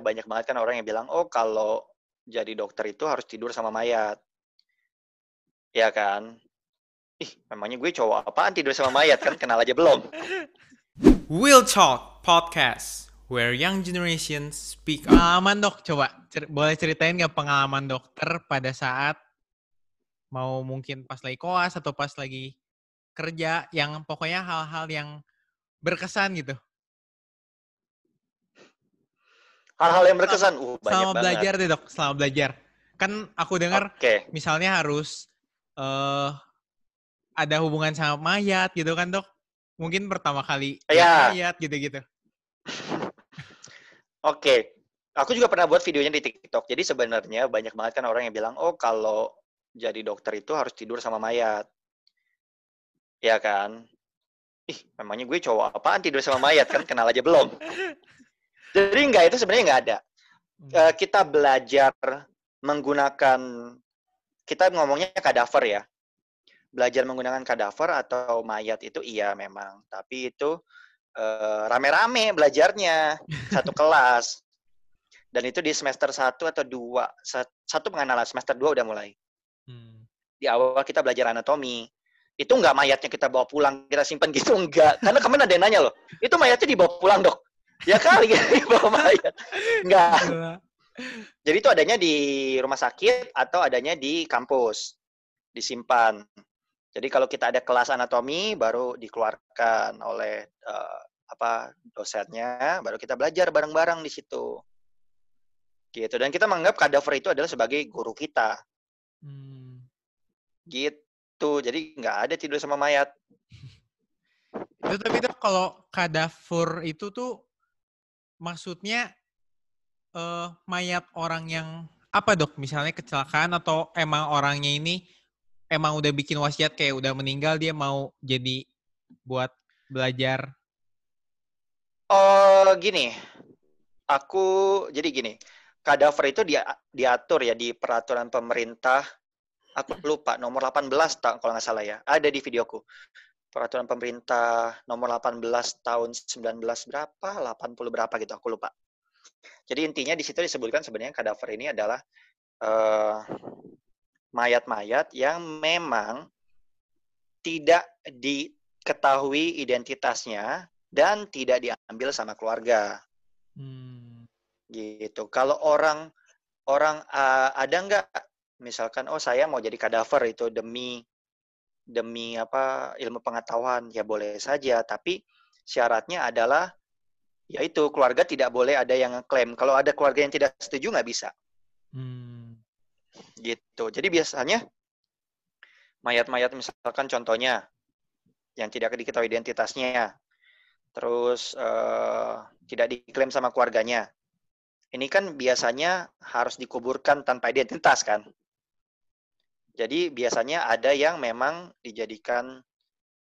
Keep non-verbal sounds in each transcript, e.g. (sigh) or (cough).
banyak banget kan orang yang bilang, oh kalau jadi dokter itu harus tidur sama mayat. Ya kan? Ih, memangnya gue cowok apaan tidur sama mayat kan? Kenal aja belum. Will Talk Podcast, where young generation speak. Pengalaman dok, coba cer- boleh ceritain nggak pengalaman dokter pada saat mau mungkin pas lagi koas atau pas lagi kerja yang pokoknya hal-hal yang berkesan gitu. Hal-hal yang berkesan, uh banyak Selama banget. belajar deh dok, selama belajar. Kan aku dengar Oke, misalnya harus eh ada hubungan sama mayat gitu kan dok. Mungkin pertama kali Iya. mayat gitu-gitu. (laughs) oke. Aku juga pernah buat videonya di TikTok. Jadi sebenarnya banyak banget kan orang yang bilang, oh kalau jadi dokter itu harus tidur sama mayat. Ya kan? Ih, memangnya gue cowok apaan tidur sama mayat kan? Kenal aja belum. (laughs) Jadi enggak, itu sebenarnya enggak ada. Hmm. Eh, kita belajar menggunakan, kita ngomongnya kadaver ya. Belajar menggunakan kadaver atau mayat itu iya memang. Tapi itu eh, rame-rame belajarnya. (laughs) Satu kelas. Dan itu di semester 1 atau 2. Satu pengenalan, semester 2 udah mulai. Hmm. Di awal kita belajar anatomi. Itu enggak mayatnya kita bawa pulang, kita simpan gitu, enggak. Karena kemarin ada yang nanya loh, itu mayatnya dibawa pulang dok? Ya kali (laughs) dibawa mayat. Enggak. Jadi itu adanya di rumah sakit atau adanya di kampus, disimpan. Jadi kalau kita ada kelas anatomi baru dikeluarkan oleh eh, apa dosennya, baru kita belajar bareng-bareng di situ. Gitu. Dan kita menganggap kadaver itu adalah sebagai guru kita. Hmm. Gitu. Jadi nggak ada tidur sama mayat. (laughs) Itu tapi kalau kadavur itu tuh maksudnya eh mayat orang yang apa dok? Misalnya kecelakaan atau emang orangnya ini emang udah bikin wasiat kayak udah meninggal dia mau jadi buat belajar. Oh gini, aku jadi gini, kadaver itu dia diatur ya di peraturan pemerintah. Aku lupa nomor 18 tak kalau nggak salah ya. Ada di videoku. Peraturan pemerintah nomor 18 tahun 19 berapa, 80 berapa gitu, aku lupa. Jadi intinya di situ disebutkan sebenarnya kadaver ini adalah eh, mayat-mayat yang memang tidak diketahui identitasnya dan tidak diambil sama keluarga Hmm. gitu. Kalau orang orang uh, ada nggak misalkan oh saya mau jadi kadaver itu demi demi apa ilmu pengetahuan ya boleh saja tapi syaratnya adalah yaitu keluarga tidak boleh ada yang klaim. Kalau ada keluarga yang tidak setuju nggak bisa Hmm. gitu. Jadi biasanya mayat-mayat misalkan contohnya yang tidak diketahui identitasnya, terus eh, tidak diklaim sama keluarganya. Ini kan biasanya harus dikuburkan tanpa identitas kan. Jadi biasanya ada yang memang dijadikan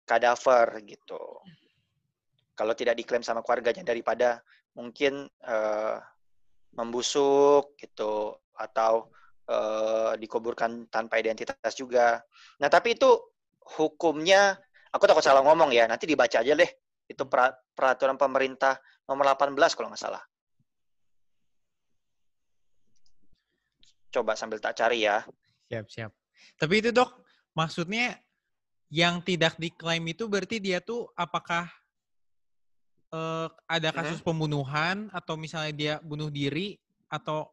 kadaver gitu. Kalau tidak diklaim sama keluarganya daripada mungkin eh, membusuk gitu atau eh, dikuburkan tanpa identitas juga. Nah, tapi itu hukumnya aku takut salah ngomong ya. Nanti dibaca aja deh. Itu peraturan pemerintah nomor 18 kalau nggak salah. Coba sambil tak cari ya. Siap, siap. Tapi itu dok, maksudnya yang tidak diklaim itu berarti dia tuh apakah eh, ada kasus pembunuhan atau misalnya dia bunuh diri atau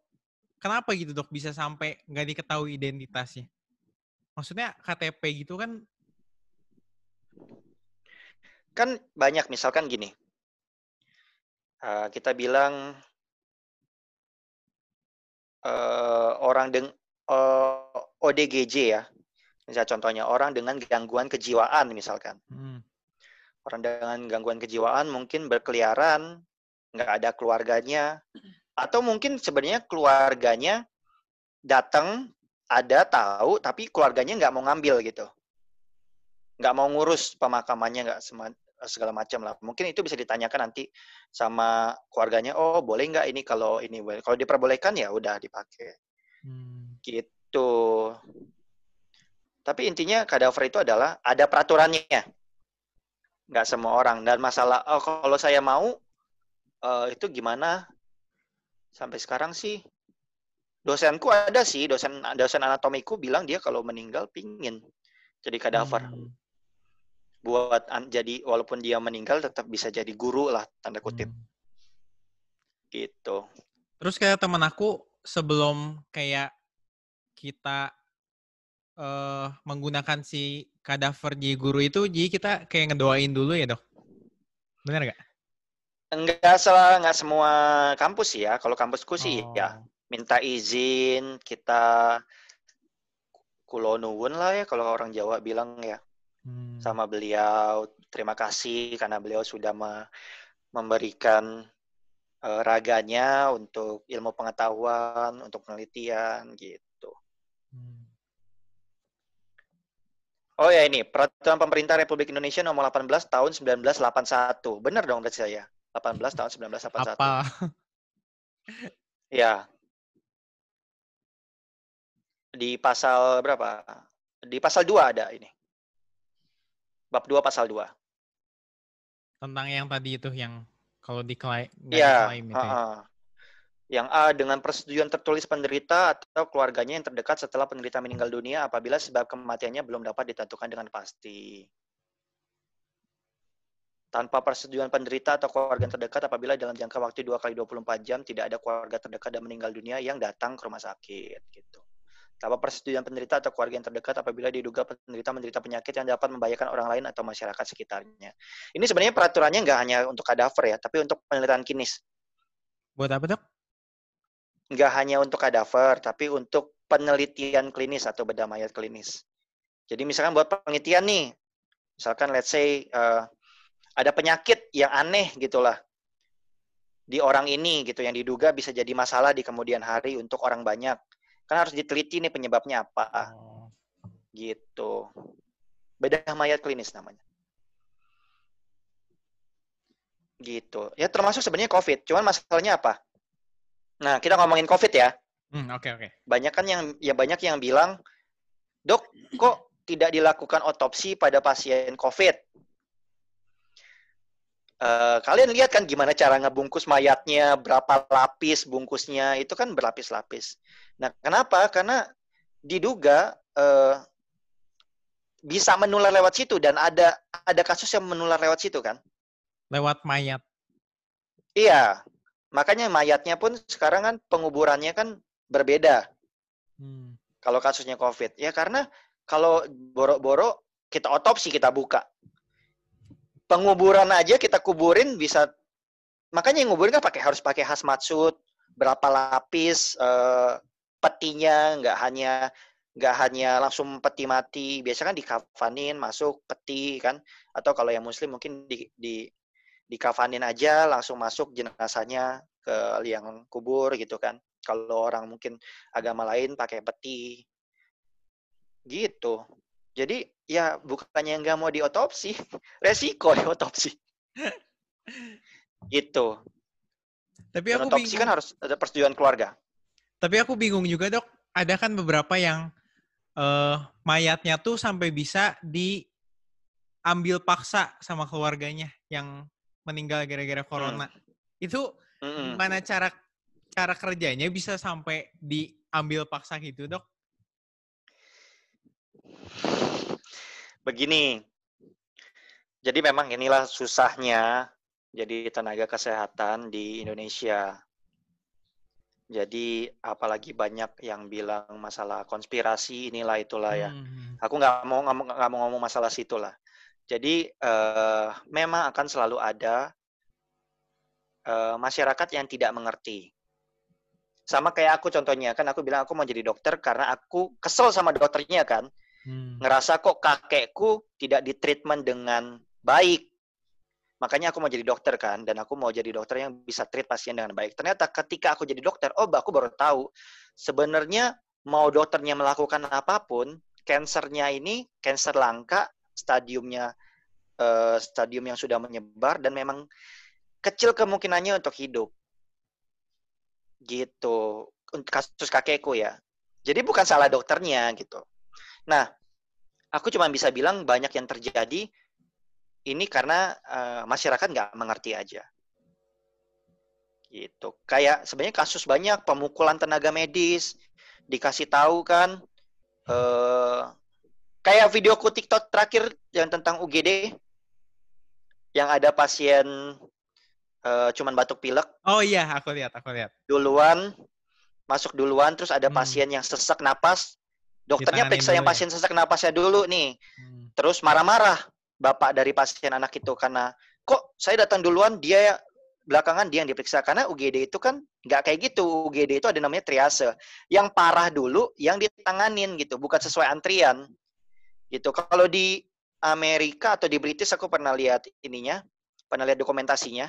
kenapa gitu dok bisa sampai nggak diketahui identitasnya? Maksudnya KTP gitu kan? Kan banyak misalkan gini. Eh, kita bilang eh, orang deng ODGJ ya. Misalnya contohnya orang dengan gangguan kejiwaan misalkan. Hmm. Orang dengan gangguan kejiwaan mungkin berkeliaran, nggak ada keluarganya, atau mungkin sebenarnya keluarganya datang, ada tahu, tapi keluarganya nggak mau ngambil gitu, nggak mau ngurus pemakamannya, nggak segala macam lah. Mungkin itu bisa ditanyakan nanti sama keluarganya. Oh boleh nggak ini kalau ini boleh. Kalau diperbolehkan ya udah dipakai Hmm. gitu. Tapi intinya kadaver itu adalah ada peraturannya. Nggak semua orang. Dan masalah, oh, kalau saya mau, eh, itu gimana? Sampai sekarang sih dosenku ada sih, dosen dosen anatomiku bilang dia kalau meninggal pingin jadi kadaver. Hmm. Buat an- jadi walaupun dia meninggal tetap bisa jadi guru lah tanda kutip Hmm. gitu. Terus kayak temen aku sebelum kayak kita eh menggunakan si kadaver jadi guru itu, jadi kita kayak ngedoain dulu ya dok? Bener gak? Enggak salah, enggak semua kampus ya. Kalau kampusku sih Oh. ya minta izin kita kulonuwun lah ya kalau orang Jawa bilang ya Hmm. sama beliau. Terima kasih karena beliau sudah me- memberikan eh, raganya untuk ilmu pengetahuan, untuk penelitian gitu. Hmm. Oh ya ini peraturan pemerintah Republik Indonesia nomor 18 tahun 1981. Benar dong berarti saya. 18 tahun 1981. Apa? Ya. Di pasal berapa? Di pasal 2 ada ini. Bab 2 pasal 2. Tentang yang tadi itu yang kalau diklaim, Iya, diklaim itu ya? Yang A dengan persetujuan tertulis penderita atau keluarganya yang terdekat setelah penderita meninggal dunia apabila sebab kematiannya belum dapat ditentukan dengan pasti. Tanpa persetujuan penderita atau keluarga yang terdekat apabila dalam jangka waktu 2 kali 24 jam tidak ada keluarga terdekat dan meninggal dunia yang datang ke rumah sakit gitu. Tanpa persetujuan penderita atau keluarga yang terdekat apabila diduga penderita menderita penyakit yang dapat membahayakan orang lain atau masyarakat sekitarnya. Ini sebenarnya peraturannya nggak hanya untuk kadaver ya, tapi untuk penelitian klinis. Buat apa dok? Nggak hanya untuk kadaver, tapi untuk penelitian klinis atau bedah mayat klinis. Jadi misalkan buat penelitian nih, misalkan let's say eh, ada penyakit yang aneh gitulah di orang ini gitu yang diduga bisa jadi masalah di kemudian hari untuk orang banyak. Kan harus diteliti nih penyebabnya apa gitu. Bedah mayat klinis namanya. Gitu. Ya termasuk sebenarnya COVID. Cuman masalahnya apa? Nah, kita ngomongin COVID ya. Hmm, oke oke. banyak kan yang ya banyak yang bilang dok kok tidak dilakukan otopsi pada pasien COVID Eh, kalian lihat kan gimana cara ngebungkus mayatnya berapa lapis bungkusnya itu kan berlapis-lapis nah kenapa karena diduga eh, bisa menular lewat situ dan ada ada kasus yang menular lewat situ kan Lewat mayat. iya makanya mayatnya pun sekarang kan penguburannya kan berbeda Hmm. kalau kasusnya COVID. Ya karena kalau boro-boro kita otopsi, kita buka. Penguburan aja kita kuburin bisa makanya yang nguburin kan pakai harus pakai hazmat suit, berapa lapis eh, petinya, nggak hanya nggak hanya langsung peti mati. Biasa kan dikafanin masuk peti kan atau kalau yang muslim mungkin di di dikafanin aja langsung masuk jenazahnya ke liang kubur gitu kan. Kalau orang mungkin agama lain pakai peti gitu jadi ya bukannya nggak mau diotopsi (laughs) resiko (laughs) diotopsi gitu Tapi aku otopsi bingung. kan harus ada persetujuan keluarga Tapi aku bingung juga dok. Ada kan beberapa yang eh mayatnya tuh sampai bisa diambil paksa sama keluarganya yang meninggal gara-gara corona. Itu Mm-mm. gimana cara cara kerjanya bisa sampai diambil paksa gitu dok? begini jadi memang inilah susahnya jadi tenaga kesehatan di Indonesia jadi apalagi banyak yang bilang masalah konspirasi inilah itulah ya Hmm. aku nggak mau nggak mau ngomong masalah situ lah. Jadi eh, memang akan selalu ada eh, masyarakat yang tidak mengerti. Sama kayak aku contohnya kan aku bilang aku mau jadi dokter karena aku kesel sama dokternya kan Hmm. ngerasa kok kakekku tidak ditreatment dengan baik. Makanya aku mau jadi dokter kan, dan aku mau jadi dokter yang bisa treat pasien dengan baik. Ternyata ketika aku jadi dokter, oh aku baru tahu sebenarnya mau dokternya melakukan apa pun, kansernya ini kanker langka, stadiumnya eh, stadium yang sudah menyebar dan memang kecil kemungkinannya untuk hidup. Gitu. Untuk kasus kakekku ya. Jadi bukan salah dokternya gitu. Nah, aku cuma bisa bilang banyak yang terjadi ini karena eh, masyarakat nggak mengerti aja. Gitu. Kayak sebenarnya kasus banyak pemukulan tenaga medis dikasih tahu kan eh kayak videoku TikTok terakhir yang tentang UGD yang ada pasien eh, cuman batuk pilek Oh iya, aku lihat, aku lihat. duluan masuk duluan terus ada Hmm. pasien yang sesak napas dokternya periksa yang ya? pasien sesak napasnya dulu nih Hmm. terus marah-marah bapak dari pasien anak itu karena kok saya datang duluan dia belakangan dia yang diperiksa karena UGD itu kan nggak kayak gitu UGD itu ada namanya triase yang parah dulu yang ditanganin gitu bukan sesuai antrian gitu kalau di Amerika atau di British aku pernah lihat ininya pernah lihat dokumentasinya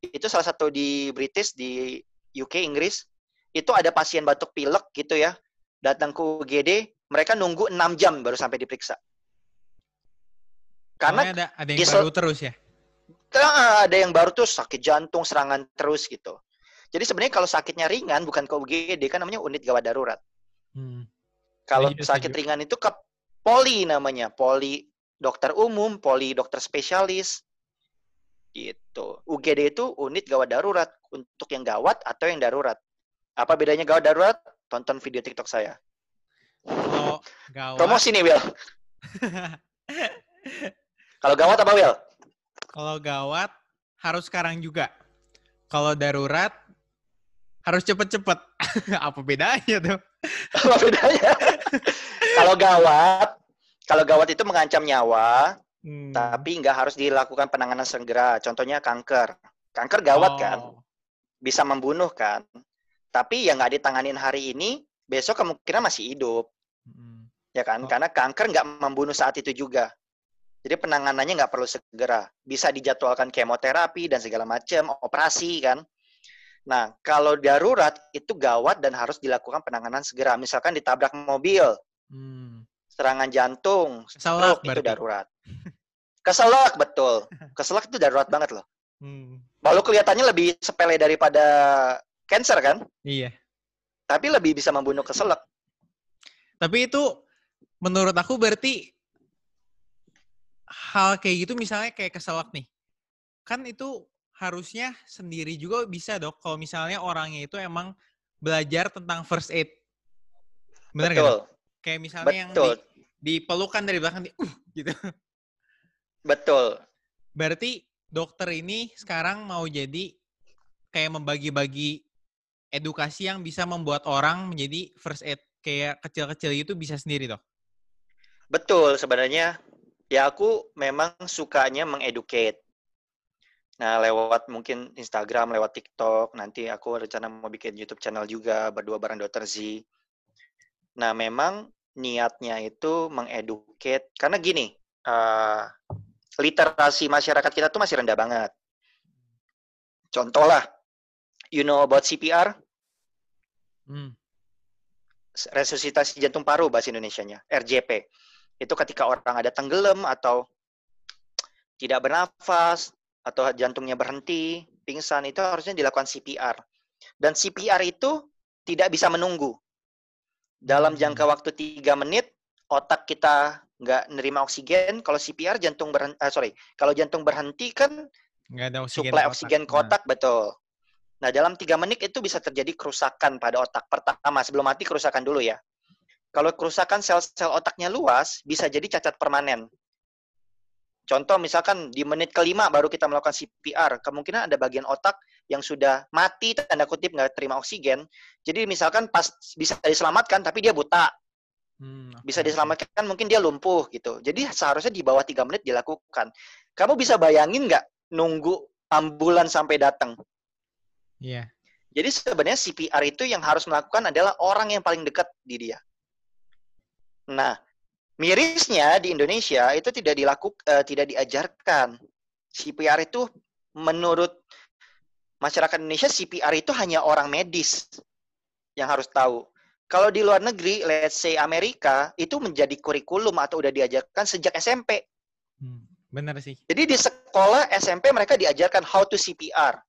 itu salah satu di British di UK Inggris itu ada pasien batuk pilek gitu ya datang ke UGD mereka nunggu 6 jam baru sampai diperiksa karena Soalnya ada ada yang di sel- baru terus ya. Ada yang baru tuh sakit jantung serangan terus gitu. Jadi sebenarnya kalau sakitnya ringan bukan ke UGD kan namanya unit gawat darurat. Hmm. Kalau Setuju, sakit ringan itu ke poli namanya, poli dokter umum, poli dokter spesialis. Gitu. UGD itu unit gawat darurat untuk yang gawat atau yang darurat. Apa bedanya gawat darurat? Tonton video TikTok saya. Kalau gawat, Promosi nih, Will. (laughs) Kalau gawat apa, Will? kalau gawat harus sekarang juga. Kalau darurat harus cepet-cepet. (laughs) Apa bedanya tuh? (laughs) Apa bedanya? kalau gawat, kalau gawat itu mengancam nyawa, Hmm. tapi nggak harus dilakukan penanganan segera. Contohnya kanker. Kanker gawat kan, Oh. bisa membunuh kan. Tapi yang nggak ditanganin hari ini, besok kemungkinan masih hidup, Hmm. ya kan? Oh. Karena kanker nggak membunuh saat itu juga. Jadi penanganannya nggak perlu segera. Bisa dijadwalkan kemoterapi dan segala macam, operasi kan. Nah, kalau darurat itu gawat dan harus dilakukan penanganan segera. Misalkan ditabrak mobil, Hmm. serangan jantung, stroke itu darurat. Keselak betul. Keselak itu darurat banget loh. Hmm. Walau kelihatannya lebih sepele daripada cancer kan, Iya. tapi lebih bisa membunuh keselak. Tapi itu menurut aku berarti hal kayak gitu misalnya kayak keselak nih. Kan itu harusnya sendiri juga bisa dok kalau misalnya orangnya itu emang belajar tentang first aid. Bener nggak? betul? Kayak misalnya yang betul, di, dipelukan dari belakang di uh gitu. betul. Berarti dokter ini sekarang mau jadi kayak membagi-bagi edukasi yang bisa membuat orang menjadi first aid kayak kecil-kecil itu bisa sendiri dok. Betul sebenarnya ya aku memang sukanya mengeducate. Nah, lewat mungkin Instagram, lewat TikTok, nanti aku rencana mau bikin YouTube channel juga berdua bareng Dr. Z. Nah, memang niatnya itu mengeducate karena gini, eh, literasi masyarakat kita tuh masih rendah banget. Contoh lah, you know about CPR, Hmm. resusitasi jantung paru bahasa Indonesianya, RJP. Itu ketika orang ada tenggelam atau tidak bernafas atau jantungnya berhenti, pingsan itu harusnya dilakukan CPR. Dan CPR itu tidak bisa menunggu. Dalam Hmm. jangka waktu tiga menit, otak kita nggak nerima oksigen. Kalau CPR jantung berhenti, sorry, kalau jantung berhenti kan Nggak ada oksigen. suplai ke otak. oksigen ke Nah, otak betul. Nah dalam tiga menit itu bisa terjadi kerusakan pada otak pertama sebelum mati kerusakan dulu ya. Kalau kerusakan sel-sel otaknya luas bisa jadi cacat permanen. Contoh misalkan di menit kelima baru kita melakukan CPR, kemungkinan ada bagian otak yang sudah mati tanda kutip nggak terima oksigen. Jadi misalkan pas bisa diselamatkan tapi dia buta, hmm, bisa diselamatkan mungkin dia lumpuh gitu. Jadi seharusnya di bawah tiga menit dilakukan. Kamu bisa bayangin nggak nunggu ambulan sampai datang? Iya. Jadi sebenarnya CPR itu yang harus melakukan adalah orang yang paling dekat di dia. Nah, mirisnya di Indonesia itu tidak dilakukan, tidak diajarkan. CPR itu menurut masyarakat Indonesia CPR itu hanya orang medis yang harus tahu. Kalau di luar negeri, let's say Amerika, itu menjadi kurikulum atau udah diajarkan sejak SMP. Hmm, bener sih. Jadi di sekolah SMP mereka diajarkan how to CPR.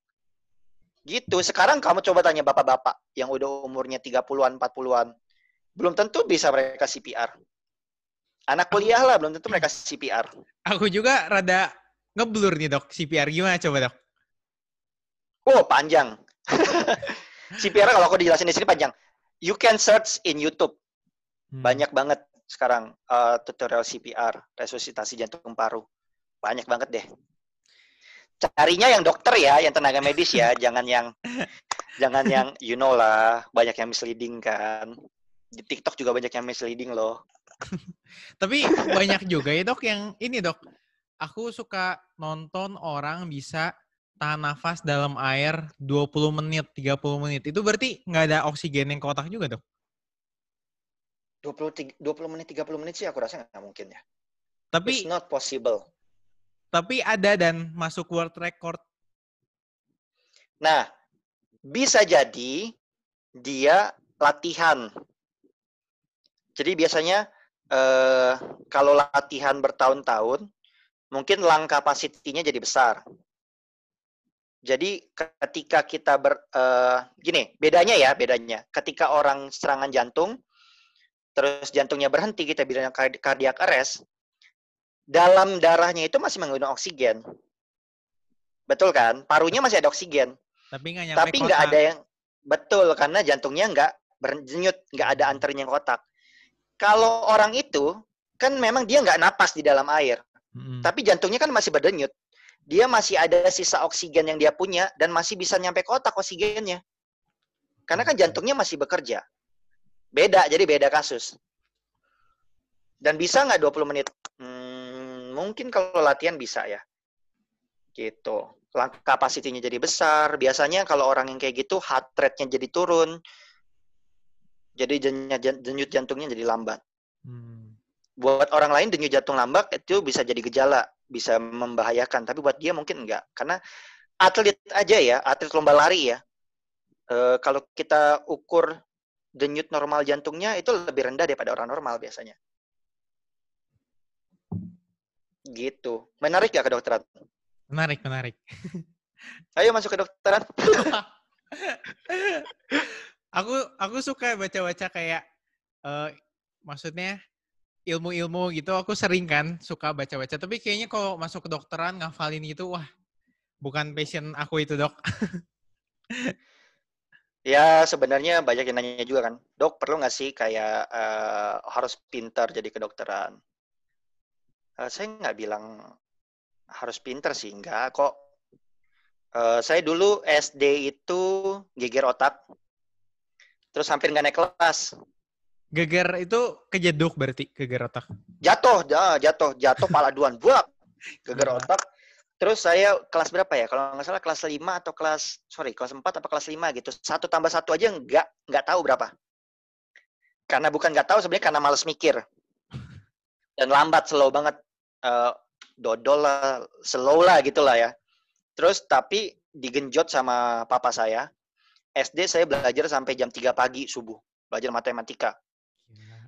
Gitu. Sekarang kamu coba tanya bapak-bapak yang udah umurnya 30-an, 40-an. Belum tentu bisa mereka CPR. Anak kuliah lah, belum tentu mereka CPR. Aku juga rada ngeblur nih dok CPR gimana coba dok? Oh, panjang. (laughs) CPR kalau aku dijelasin di sini panjang. You can search in YouTube. Hmm. Banyak banget sekarang uh, tutorial CPR, resusitasi jantung paru. Banyak banget deh. Carinya yang dokter ya, yang tenaga medis ya, (laughs) jangan yang jangan yang you know lah, banyak yang misleading kan. Di TikTok juga banyak yang misleading loh. (laughs) Tapi banyak juga ya dok yang ini dok. Aku suka nonton orang bisa tahan nafas dalam air 20 menit, 30 menit. Itu berarti nggak ada oksigen yang ke otak juga dok? 20, 20 menit, 30 menit sih aku rasa nggak mungkin ya. Tapi It's not possible. tapi ada dan masuk world record. Nah, bisa jadi dia latihan. Jadi biasanya eh, kalau latihan bertahun-tahun, mungkin lung capacity-nya jadi besar. Jadi ketika kita ber, eh, gini, bedanya ya, bedanya. Ketika orang serangan jantung, terus jantungnya berhenti, kita card- cardiac arrest, dalam darahnya itu masih menggunakan oksigen. Betul kan? Parunya masih ada oksigen. Tapi nggak nyampe Tapi nggak kotak. ada yang betul karena jantungnya nggak berdenyut, nggak ada antarnya ke otak. Kalau orang itu kan memang dia nggak napas di dalam air, Mm-mm. tapi jantungnya kan masih berdenyut. Dia masih ada sisa oksigen yang dia punya dan masih bisa nyampe ke otak oksigennya. Karena kan jantungnya masih bekerja. Beda, jadi beda kasus. Dan bisa nggak 20 menit? Hmm, mungkin kalau latihan bisa ya. Gitu. Kapasitinya jadi besar. Biasanya kalau orang yang kayak gitu, heart rate-nya jadi turun. Jadi denyut jantungnya jadi lambat. Hmm. Buat orang lain denyut jantung lambat itu bisa jadi gejala, bisa membahayakan. Tapi buat dia mungkin enggak. Karena atlet aja ya, atlet lomba lari ya. eh, kalau kita ukur denyut normal jantungnya itu lebih rendah daripada orang normal biasanya. Gitu. Menarik gak kedokteran? Menarik, menarik. Ayo masuk ke dokteran. (laughs) aku aku suka baca-baca kayak eh maksudnya ilmu-ilmu gitu. Aku sering kan suka baca-baca. Tapi kayaknya kalau masuk ke dokteran ngafalin gitu wah bukan passion aku itu dok. (laughs) Ya sebenarnya banyak yang nanya juga kan, dok perlu nggak sih kayak eh, harus pintar jadi kedokteran? Eh, saya nggak bilang harus pintar sih, nggak. Kok. Eh, saya dulu SD itu geger otak, terus hampir nggak naik kelas, geger itu kejeduk berarti geger otak jatuh, jatuh, jatuh (laughs) pala duan, buak, geger Ah. otak. Terus saya kelas berapa ya? Kalau nggak salah kelas 5 atau kelas, sorry, kelas 4 atau kelas 5 gitu. Satu tambah satu aja nggak, nggak tahu berapa. Karena bukan nggak tahu, sebenarnya karena males mikir. (laughs) Dan lambat, slow banget. Eh, dodol lah, slow lah gitu lah ya. Terus tapi digenjot sama papa saya. SD saya belajar sampai jam 3 pagi subuh. Belajar matematika.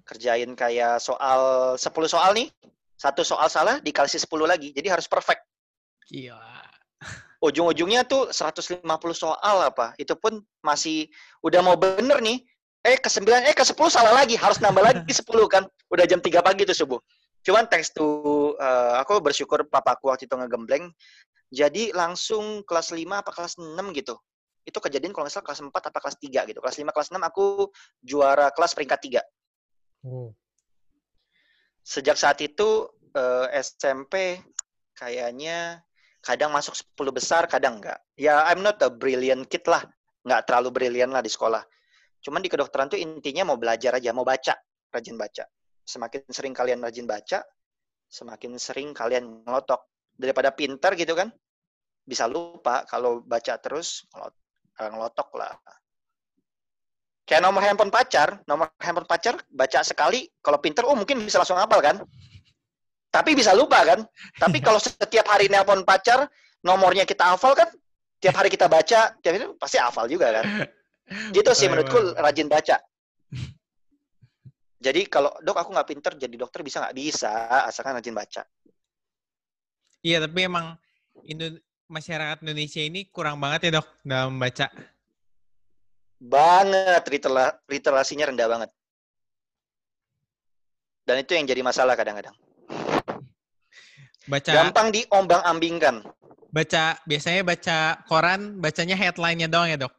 Kerjain kayak soal 10 soal nih. Satu soal salah dikasih 10 lagi. Jadi harus perfect Gila. ujung-ujungnya tuh 150 soal apa itu pun masih udah mau bener nih eh ke 9 eh ke 10 salah lagi harus nambah lagi (laughs) 10 kan udah jam 3 pagi tuh subuh cuman thanks to eh, aku bersyukur papaku waktu itu ngegembleng jadi langsung kelas 5 apa kelas 6 gitu itu kejadian kalau nggak salah kelas 4 apa kelas 3 gitu kelas 5 kelas 6 aku juara kelas peringkat 3 Oh. sejak saat itu eh, SMP kayaknya kadang masuk 10 besar, kadang enggak. Ya, I'm not a brilliant kid lah. Nggak terlalu brilian lah di sekolah. Cuman di kedokteran tuh intinya mau belajar aja, mau baca. Rajin baca. Semakin sering kalian rajin baca, semakin sering kalian ngelotok. Daripada pintar gitu kan, bisa lupa kalau baca terus ngelot- eh, ngelotok lah. Kayak nomor handphone pacar, nomor handphone pacar baca sekali, kalau pinter, oh mungkin bisa langsung hafal kan? Tapi bisa lupa kan? Tapi kalau (laughs) setiap hari nelpon pacar, nomornya kita hafal kan? Tiap hari kita baca, tiap itu pasti hafal juga kan? Gitu sih Boleh, menurutku boleh. rajin baca. (laughs) Jadi kalau dok aku nggak pinter jadi dokter bisa nggak bisa asalkan rajin baca. Iya, tapi emang Indo- masyarakat Indonesia ini kurang banget ya dok dalam membaca. Banget litera- literasinya rendah banget. Dan itu yang jadi masalah kadang-kadang. Baca Gampang diombang-ambingkan. baca biasanya baca koran bacanya headline-nya doang ya dok.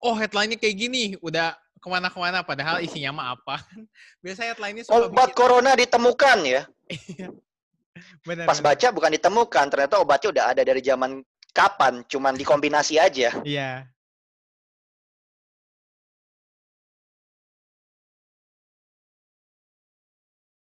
Oh headline-nya kayak gini, udah ke mana-kemana padahal isinya mah apa. (laughs) Biasanya headline-nya suka Obat bikin- corona ditemukan ya. (laughs) Benar, Pas benar. baca bukan ditemukan, ternyata obatnya udah ada dari zaman kapan, cuman dikombinasi aja. Iya.